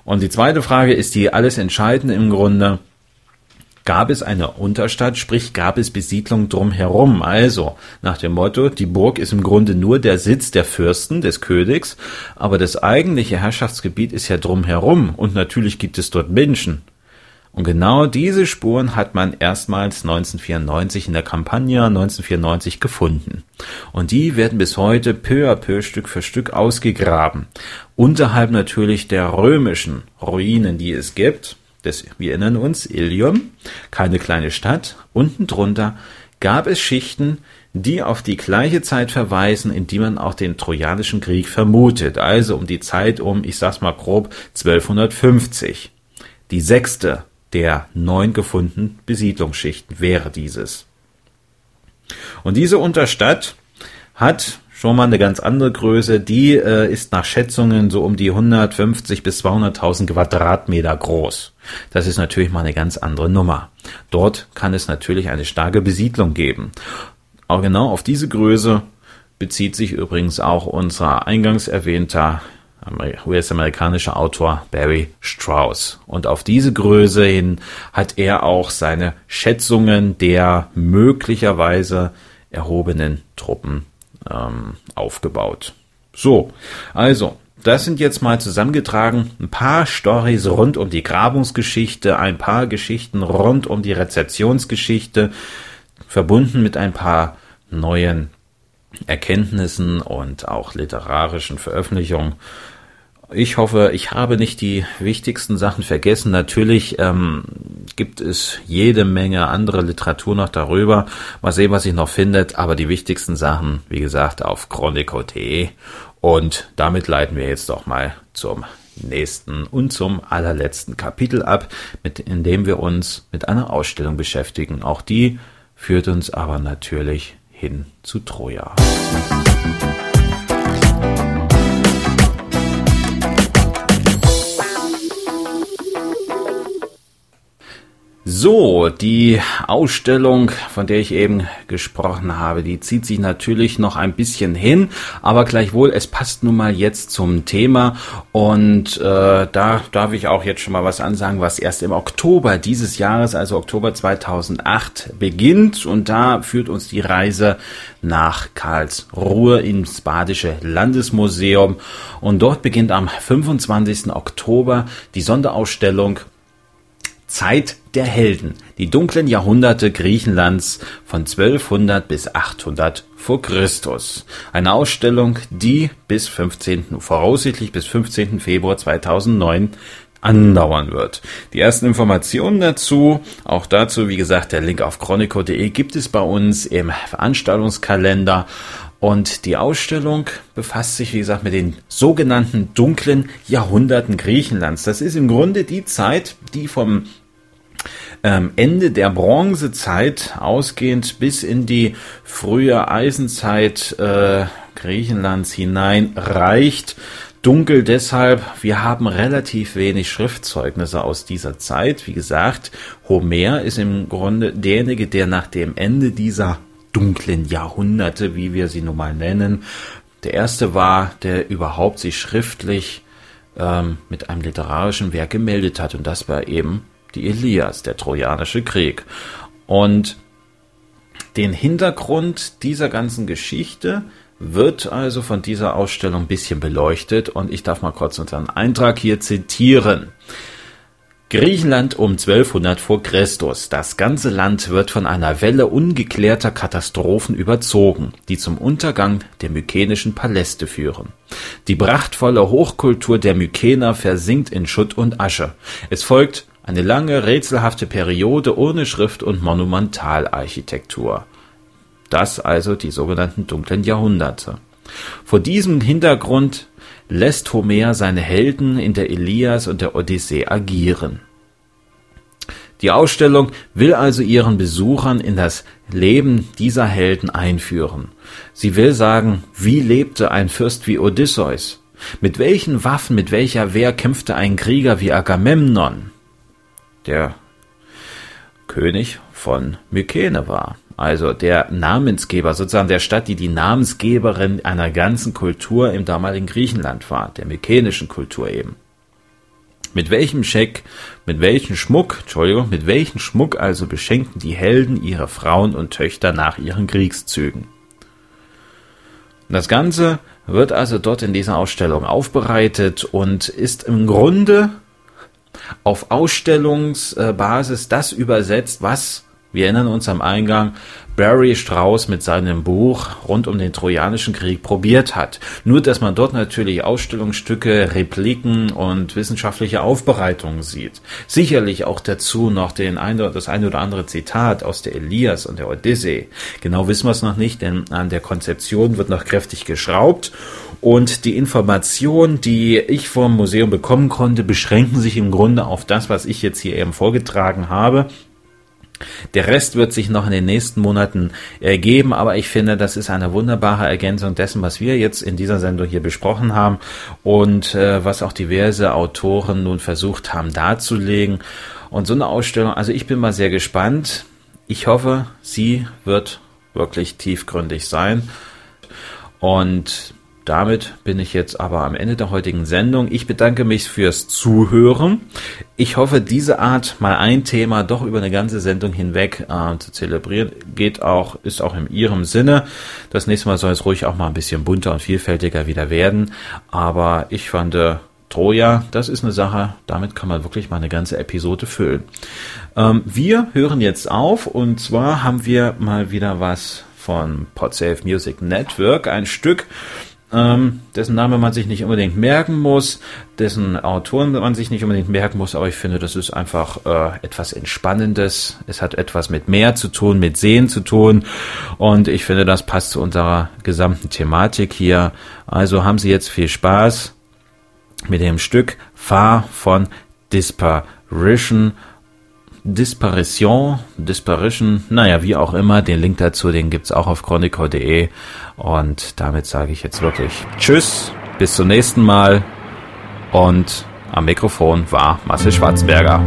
Und die zweite Frage ist die alles entscheidende im Grunde. Gab es eine Unterstadt, sprich gab es Besiedlung drumherum? Also nach dem Motto, die Burg ist im Grunde nur der Sitz der Fürsten, des Königs, aber das eigentliche Herrschaftsgebiet ist ja drumherum und natürlich gibt es dort Menschen. Und genau diese Spuren hat man erstmals 1994 in der Kampagne 1994 gefunden. Und die werden bis heute peu à peu Stück für Stück ausgegraben. Unterhalb natürlich der römischen Ruinen, die es gibt. Das, wir erinnern uns, Ilium, keine kleine Stadt. Unten drunter gab es Schichten, die auf die gleiche Zeit verweisen, in die man auch den Trojanischen Krieg vermutet. Also um die Zeit um, ich sag's mal grob, 1250. Die sechste der neun gefundenen Besiedlungsschichten wäre dieses. Und diese Unterstadt hat schon mal eine ganz andere Größe. Die äh, ist nach Schätzungen so um die 150 bis 200.000 Quadratmeter groß. Das ist natürlich mal eine ganz andere Nummer. Dort kann es natürlich eine starke Besiedlung geben. Aber genau auf diese Größe bezieht sich übrigens auch unser eingangs erwähnter US-amerikanischer Autor Barry Strauss. Und auf diese Größe hin hat er auch seine Schätzungen der möglicherweise erhobenen Truppen ähm, aufgebaut. So, also, das sind jetzt mal zusammengetragen ein paar Stories rund um die Grabungsgeschichte, ein paar Geschichten rund um die Rezeptionsgeschichte, verbunden mit ein paar neuen Erkenntnissen und auch literarischen Veröffentlichungen. Ich hoffe, ich habe nicht die wichtigsten Sachen vergessen. Natürlich ähm, gibt es jede Menge andere Literatur noch darüber. Mal sehen, was sich noch findet. Aber die wichtigsten Sachen, wie gesagt, auf chronico.de. Und damit leiten wir jetzt doch mal zum nächsten und zum allerletzten Kapitel ab, mit, in dem wir uns mit einer Ausstellung beschäftigen. Auch die führt uns aber natürlich hin zu Troja. Musik So, die Ausstellung, von der ich eben gesprochen habe, die zieht sich natürlich noch ein bisschen hin, aber gleichwohl, es passt nun mal jetzt zum Thema und äh, da darf ich auch jetzt schon mal was ansagen, was erst im Oktober dieses Jahres, also Oktober 2008, beginnt und da führt uns die Reise nach Karlsruhe ins Badische Landesmuseum und dort beginnt am 25. Oktober die Sonderausstellung Zeit der Helden, die dunklen Jahrhunderte Griechenlands von 1200 bis 800 vor Christus. Eine Ausstellung, die bis 15. voraussichtlich bis 15. Februar 2009 andauern wird. Die ersten Informationen dazu, auch dazu, wie gesagt, der Link auf chronico.de gibt es bei uns im Veranstaltungskalender und die Ausstellung befasst sich, wie gesagt, mit den sogenannten dunklen Jahrhunderten Griechenlands. Das ist im Grunde die Zeit, die vom ähm, Ende der Bronzezeit ausgehend bis in die frühe Eisenzeit äh, Griechenlands hinein reicht. Dunkel deshalb, wir haben relativ wenig Schriftzeugnisse aus dieser Zeit. Wie gesagt, Homer ist im Grunde derjenige, der nach dem Ende dieser dunklen Jahrhunderte, wie wir sie nun mal nennen. Der erste war, der überhaupt sich schriftlich ähm, mit einem literarischen Werk gemeldet hat. Und das war eben die Elias, der Trojanische Krieg. Und den Hintergrund dieser ganzen Geschichte wird also von dieser Ausstellung ein bisschen beleuchtet und ich darf mal kurz unseren Eintrag hier zitieren. Griechenland um 1200 vor Christus. Das ganze Land wird von einer Welle ungeklärter Katastrophen überzogen, die zum Untergang der mykenischen Paläste führen. Die prachtvolle Hochkultur der Mykener versinkt in Schutt und Asche. Es folgt eine lange, rätselhafte Periode ohne Schrift und Monumentalarchitektur. Das also die sogenannten dunklen Jahrhunderte. Vor diesem Hintergrund lässt Homer seine Helden in der Elias und der Odyssee agieren. Die Ausstellung will also ihren Besuchern in das Leben dieser Helden einführen. Sie will sagen, wie lebte ein Fürst wie Odysseus? Mit welchen Waffen, mit welcher Wehr kämpfte ein Krieger wie Agamemnon? Der König von Mykene war. Also der Namensgeber, sozusagen der Stadt, die die Namensgeberin einer ganzen Kultur im damaligen Griechenland war, der mykenischen Kultur eben. Mit welchem Scheck, mit welchem Schmuck, Entschuldigung, mit welchem Schmuck also beschenkten die Helden ihre Frauen und Töchter nach ihren Kriegszügen? Das Ganze wird also dort in dieser Ausstellung aufbereitet und ist im Grunde auf Ausstellungsbasis das übersetzt, was wir erinnern uns am Eingang, Barry Strauss mit seinem Buch rund um den Trojanischen Krieg probiert hat. Nur, dass man dort natürlich Ausstellungsstücke, Repliken und wissenschaftliche Aufbereitungen sieht. Sicherlich auch dazu noch den ein, das eine oder andere Zitat aus der Elias und der Odyssee. Genau wissen wir es noch nicht, denn an der Konzeption wird noch kräftig geschraubt und die Informationen, die ich vom Museum bekommen konnte, beschränken sich im Grunde auf das, was ich jetzt hier eben vorgetragen habe. Der Rest wird sich noch in den nächsten Monaten ergeben, aber ich finde, das ist eine wunderbare Ergänzung dessen, was wir jetzt in dieser Sendung hier besprochen haben und äh, was auch diverse Autoren nun versucht haben darzulegen. Und so eine Ausstellung, also ich bin mal sehr gespannt. Ich hoffe, sie wird wirklich tiefgründig sein. Und damit bin ich jetzt aber am Ende der heutigen Sendung. Ich bedanke mich fürs Zuhören. Ich hoffe, diese Art, mal ein Thema doch über eine ganze Sendung hinweg äh, zu zelebrieren, geht auch, ist auch in Ihrem Sinne. Das nächste Mal soll es ruhig auch mal ein bisschen bunter und vielfältiger wieder werden. Aber ich fand, äh, Troja, das ist eine Sache, damit kann man wirklich mal eine ganze Episode füllen. Ähm, wir hören jetzt auf und zwar haben wir mal wieder was von Podsafe Music Network, ein Stück, ähm, dessen Name man sich nicht unbedingt merken muss, dessen Autoren man sich nicht unbedingt merken muss, aber ich finde, das ist einfach äh, etwas Entspannendes. Es hat etwas mit Meer zu tun, mit Seen zu tun und ich finde, das passt zu unserer gesamten Thematik hier. Also haben Sie jetzt viel Spaß mit dem Stück Fahr von Disparition Disparition, Disparition, naja, wie auch immer, den Link dazu, den gibt's auch auf chronico.de. Und damit sage ich jetzt wirklich Tschüss, bis zum nächsten Mal. Und am Mikrofon war Marcel Schwarzberger.